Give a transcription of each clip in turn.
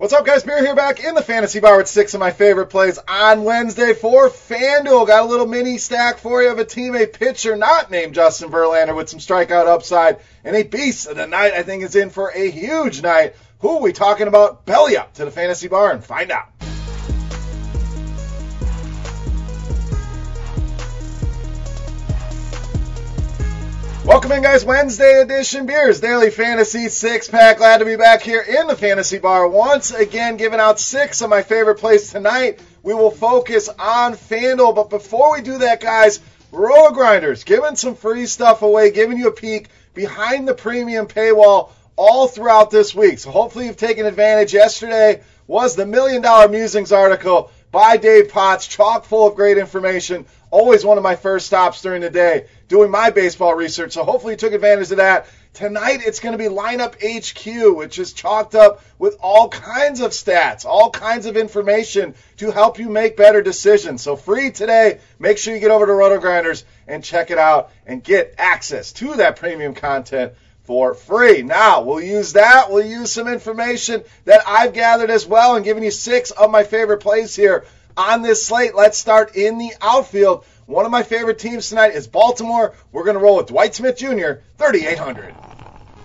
What's up, guys? Beer here back in the fantasy bar with six of my favorite plays on Wednesday for FanDuel. Got a little mini stack for you of a team, a pitcher not named Justin Verlander with some strikeout upside, and a beast of the night I think is in for a huge night. Who are we talking about? Belly up to the fantasy bar and find out. Welcome in, guys. Wednesday edition beers, daily fantasy six pack. Glad to be back here in the fantasy bar once again, giving out six of my favorite plays tonight. We will focus on FanDuel, but before we do that, guys, RotoGrinders giving some free stuff away, giving you a peek behind the premium paywall all throughout this week. So hopefully you've taken advantage. Yesterday was the Million Dollar Musings article by Dave Potts, chock full of great information. Always one of my first stops during the day doing my baseball research. So hopefully you took advantage of that. Tonight it's going to be lineup HQ, which is chalked up with all kinds of stats, all kinds of information to help you make better decisions. So free today. Make sure you get over to RotoGrinders and check it out and get access to that premium content for free. Now, we'll use that. We'll use some information that I've gathered as well and giving you six of my favorite plays here on this slate. Let's start in the outfield. One of my favorite teams tonight is Baltimore. We're going to roll with Dwight Smith Jr., 3,800.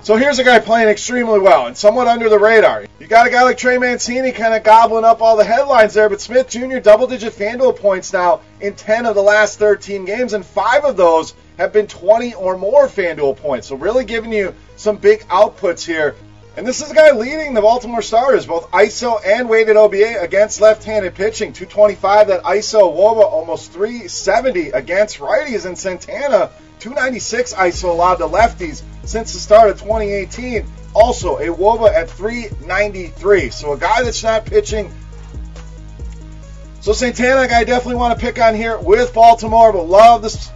So here's a guy playing extremely well and somewhat under the radar. You got a guy like Trey Mancini kind of gobbling up all the headlines there, but Smith Jr. double digit FanDuel points now in 10 of the last 13 games, and five of those have been 20 or more FanDuel points. So really giving you some big outputs here. And this is a guy leading the Baltimore starters, both ISO and weighted OBA against left-handed pitching. 225 that ISO wOBA almost 370 against righties and Santana 296 ISO allowed to lefties since the start of 2018. Also a wOBA at 393. So a guy that's not pitching. So Santana, guy I definitely want to pick on here with Baltimore, but love this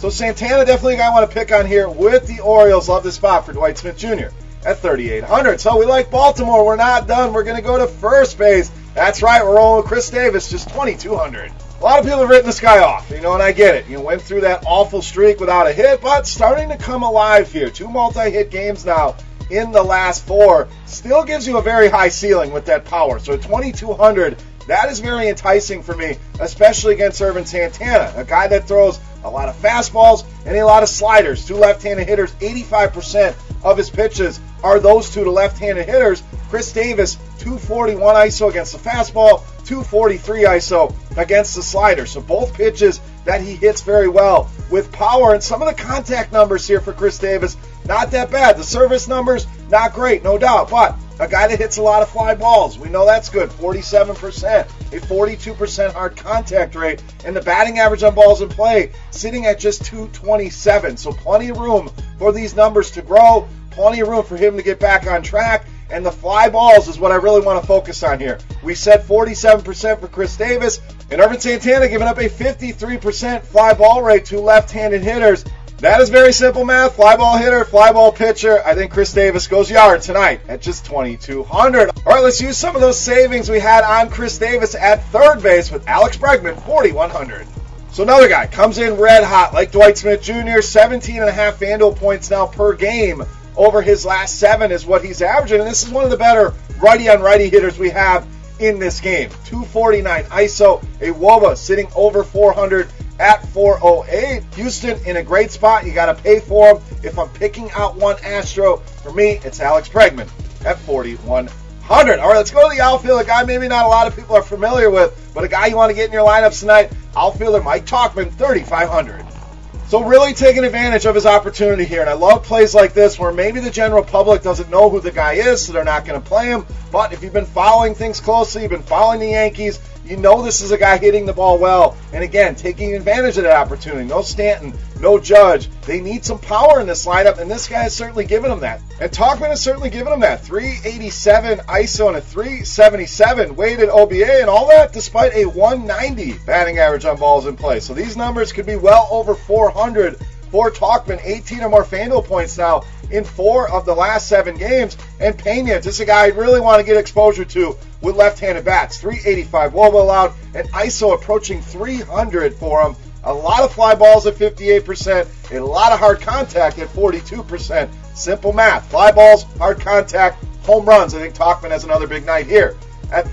so Santana definitely a guy I want to pick on here with the Orioles. Love this spot for Dwight Smith Jr. at 3,800. So we like Baltimore. We're not done. We're going to go to first base. That's right. We're rolling with Chris Davis, just 2,200. A lot of people have written this guy off, you know, and I get it. You went through that awful streak without a hit, but starting to come alive here. Two multi-hit games now in the last four. Still gives you a very high ceiling with that power. So 2,200 that is very enticing for me, especially against Ervin Santana, a guy that throws a lot of fastballs and a lot of sliders. Two left-handed hitters, 85% of his pitches are those two to left-handed hitters. Chris Davis, 241 ISO against the fastball, 243 ISO against the slider. So both pitches that he hits very well with power. And some of the contact numbers here for Chris Davis, not that bad. The service numbers, not great, no doubt. But a guy that hits a lot of fly balls. We know that's good. 47%, a 42% hard contact rate, and the batting average on balls in play sitting at just 227. So plenty of room for these numbers to grow, plenty of room for him to get back on track. And the fly balls is what I really want to focus on here. We said 47% for Chris Davis, and Ervin Santana giving up a 53% fly ball rate to left-handed hitters. That is very simple math. Fly ball hitter, fly ball pitcher. I think Chris Davis goes yard tonight at just 2,200. All right, let's use some of those savings we had on Chris Davis at third base with Alex Bregman, 4,100. So another guy comes in red hot like Dwight Smith Jr., 17 and a half FanDuel points now per game over his last seven is what he's averaging. And this is one of the better righty on righty hitters we have in this game. 249 ISO, a wOBA sitting over 400 at 408. Houston in a great spot. You got to pay for them. If I'm picking out one Astro, for me, it's Alex Bregman at 4,100. All right, let's go to the outfield. A guy maybe not a lot of people are familiar with, but a guy you want to get in your lineups tonight. Outfielder Mike Tauchman, 3,500. So really taking advantage of his opportunity here. And I love plays like this where maybe the general public doesn't know who the guy is, so they're not going to play him. But if you've been following things closely, you've been following the Yankees, You know this is a guy hitting the ball well, and again, taking advantage of that opportunity. No Stanton, no Judge. They need some power in this lineup, and this guy is certainly giving them that. And Tauchman is certainly giving them that. 387 ISO and a 377 weighted OBA, and all that despite a 190 batting average on balls in play. So these numbers could be well over 400 for Tauchman. 18 or more FanDuel points now in four of the last seven games. And Pena, is a guy I really want to get exposure to with left-handed bats. 385 wOBA allowed, and ISO approaching 300 for him. A lot of fly balls at 58%, a lot of hard contact at 42%. Simple math. Fly balls, hard contact, home runs. I think Tauchman has another big night here at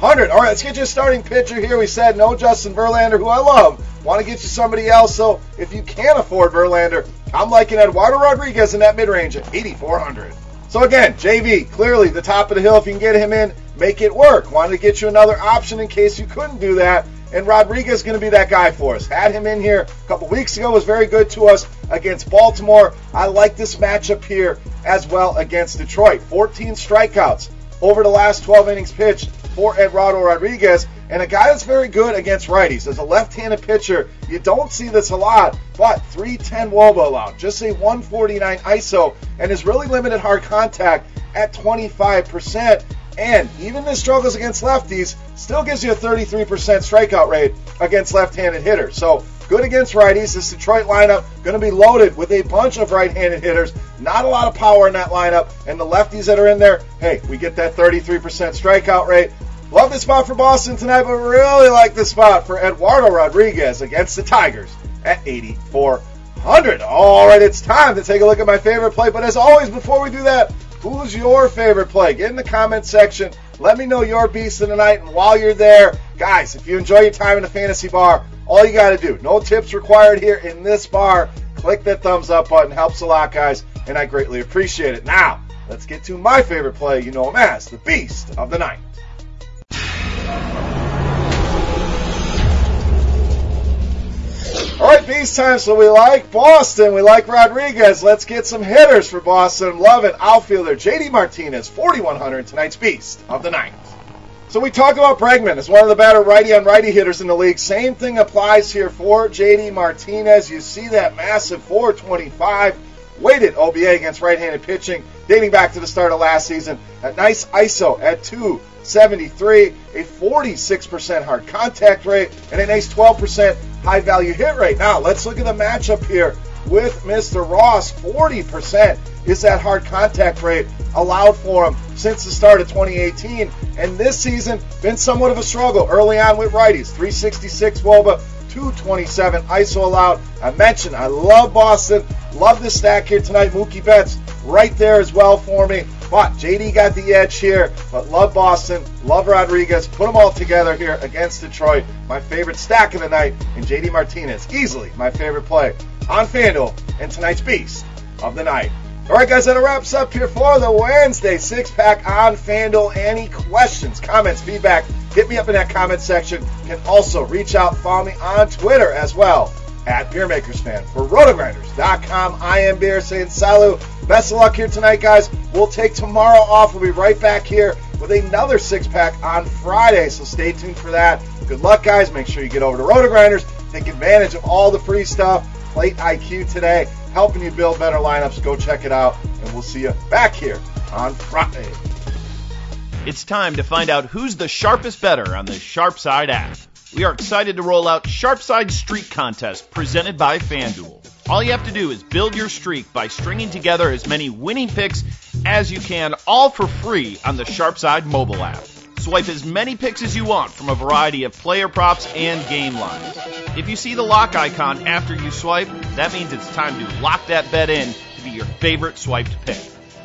3,500. All right, let's get you a starting pitcher here. We said no Justin Verlander, who I love. Want to get you somebody else. So if you can't afford Verlander, I'm liking Eduardo Rodriguez in that mid range at 8,400. So again, JV, clearly the top of the hill. If you can get him in, make it work. Wanted to get you another option in case you couldn't do that. And Rodriguez is going to be that guy for us. Had him in here a couple weeks ago, was very good to us against Baltimore. I like this matchup here as well against Detroit. 14 strikeouts over the last 12 innings pitched for Eduardo Rodriguez, and a guy that's very good against righties. As a left-handed pitcher, you don't see this a lot, but 310 wOBA allowed, just a 149 ISO, and is really limited hard contact at 25%. And even the struggles against lefties still gives you a 33% strikeout rate against left-handed hitters. So good against righties. This Detroit lineup going to be loaded with a bunch of right-handed hitters. Not a lot of power in that lineup, and the lefties that are in there, hey, we get that 33% strikeout rate. Love this spot for Boston tonight, but really like this spot for Eduardo Rodriguez against the Tigers at 8,400. All right, it's time to take a look at my favorite play. But as always, before we do that, who's your favorite play? Get in the comment section. Let me know your beast of the night. And while you're there, guys, if you enjoy your time in the fantasy bar, all you got to do, no tips required here in this bar. Click that thumbs up button. Helps a lot, guys, and I greatly appreciate it. Now, let's get to my favorite play. You know him as the beast of the night. All right, beast time. So we like Boston. We like Rodriguez. Let's get some hitters for Boston. Love it. Outfielder JD Martinez, 4,100, tonight's beast of the night. So we talk about Bregman as one of the better righty on righty hitters in the league. Same thing applies here for JD Martinez. You see that massive 425 weighted OBA against right-handed pitching dating back to the start of last season. A nice ISO at 273, a 46% hard contact rate, and a nice 12% high value hit rate. Now, let's look at the matchup here with Mr. Ross. 40% is that hard contact rate allowed for him since the start of 2018. And this season, been somewhat of a struggle early on with righties. 366 wOBA, 227 ISO allowed. I mentioned I love Boston. Love this stack here tonight. Mookie Betts right there as well for me. But JD got the edge here. But love Boston. Love Rodriguez. Put them all together here against Detroit. My favorite stack of the night. And JD Martinez. Easily my favorite play on FanDuel and tonight's Beast of the Night. All right, guys, that wraps up here for the Wednesday six pack on FanDuel. Any questions, comments, feedback, hit me up in that comment section. You can also reach out, follow me on Twitter as well at BeerMakersFan. For RotoGrinders.com, I am Beer saying salut. Best of luck here tonight, guys. We'll take tomorrow off. We'll be right back here with another six pack on Friday, so stay tuned for that. Good luck, guys. Make sure you get over to RotoGrinders. Take advantage of all the free stuff. Plate IQ today, helping you build bettor lineups. Go check it out, and we'll see you back here on Friday. It's time to find out who's the sharpest better on the Sharpside app. We are excited to roll out Sharpside Streak Contest presented by FanDuel. All you have to do is build your streak by stringing together as many winning picks as you can, all for free on the Sharpside mobile app. Swipe as many picks as you want from a variety of player props and game lines. If you see the lock icon after you swipe, that means it's time to lock that bet in to be your favorite swiped pick.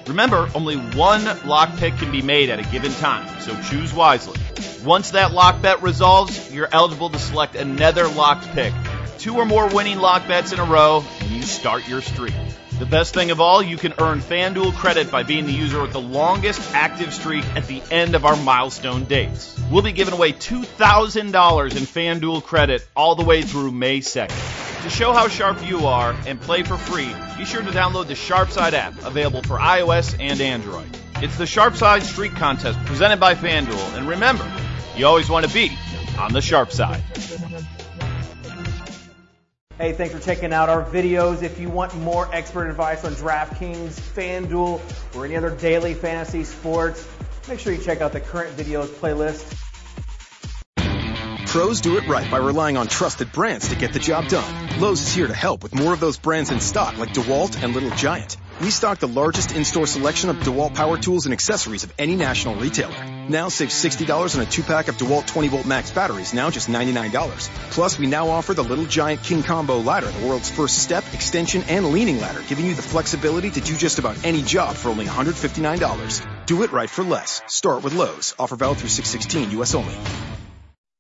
Remember, only one lock pick can be made at a given time, so choose wisely. Once that lock bet resolves, you're eligible to select another locked pick. Two or more winning lock bets in a row, and you start your streak. The best thing of all, you can earn FanDuel credit by being the user with the longest active streak at the end of our milestone dates. We'll be giving away $2,000 in FanDuel credit all the way through May 2nd. To show how sharp you are and play for free, be sure to download the Sharpside app, available for iOS and Android. It's the Sharpside Streak Contest presented by FanDuel, and remember, You always want to be on the sharp side. Hey, thanks for checking out our videos. If you want more expert advice on DraftKings, FanDuel, or any other daily fantasy sports, make sure you check out the current videos playlist. Pros do it right by relying on trusted brands to get the job done. Lowe's is here to help with more of those brands in stock like DeWalt and Little Giant. We stock the largest in-store selection of DeWalt power tools and accessories of any national retailer. Now save $60 on a two-pack of DeWalt 20-volt max batteries, now just $99. Plus, we now offer the Little Giant King Combo ladder, the world's first step, extension, and leaning ladder, giving you the flexibility to do just about any job for only $159. Do it right for less. Start with Lowe's. Offer valid through 616, U.S. only.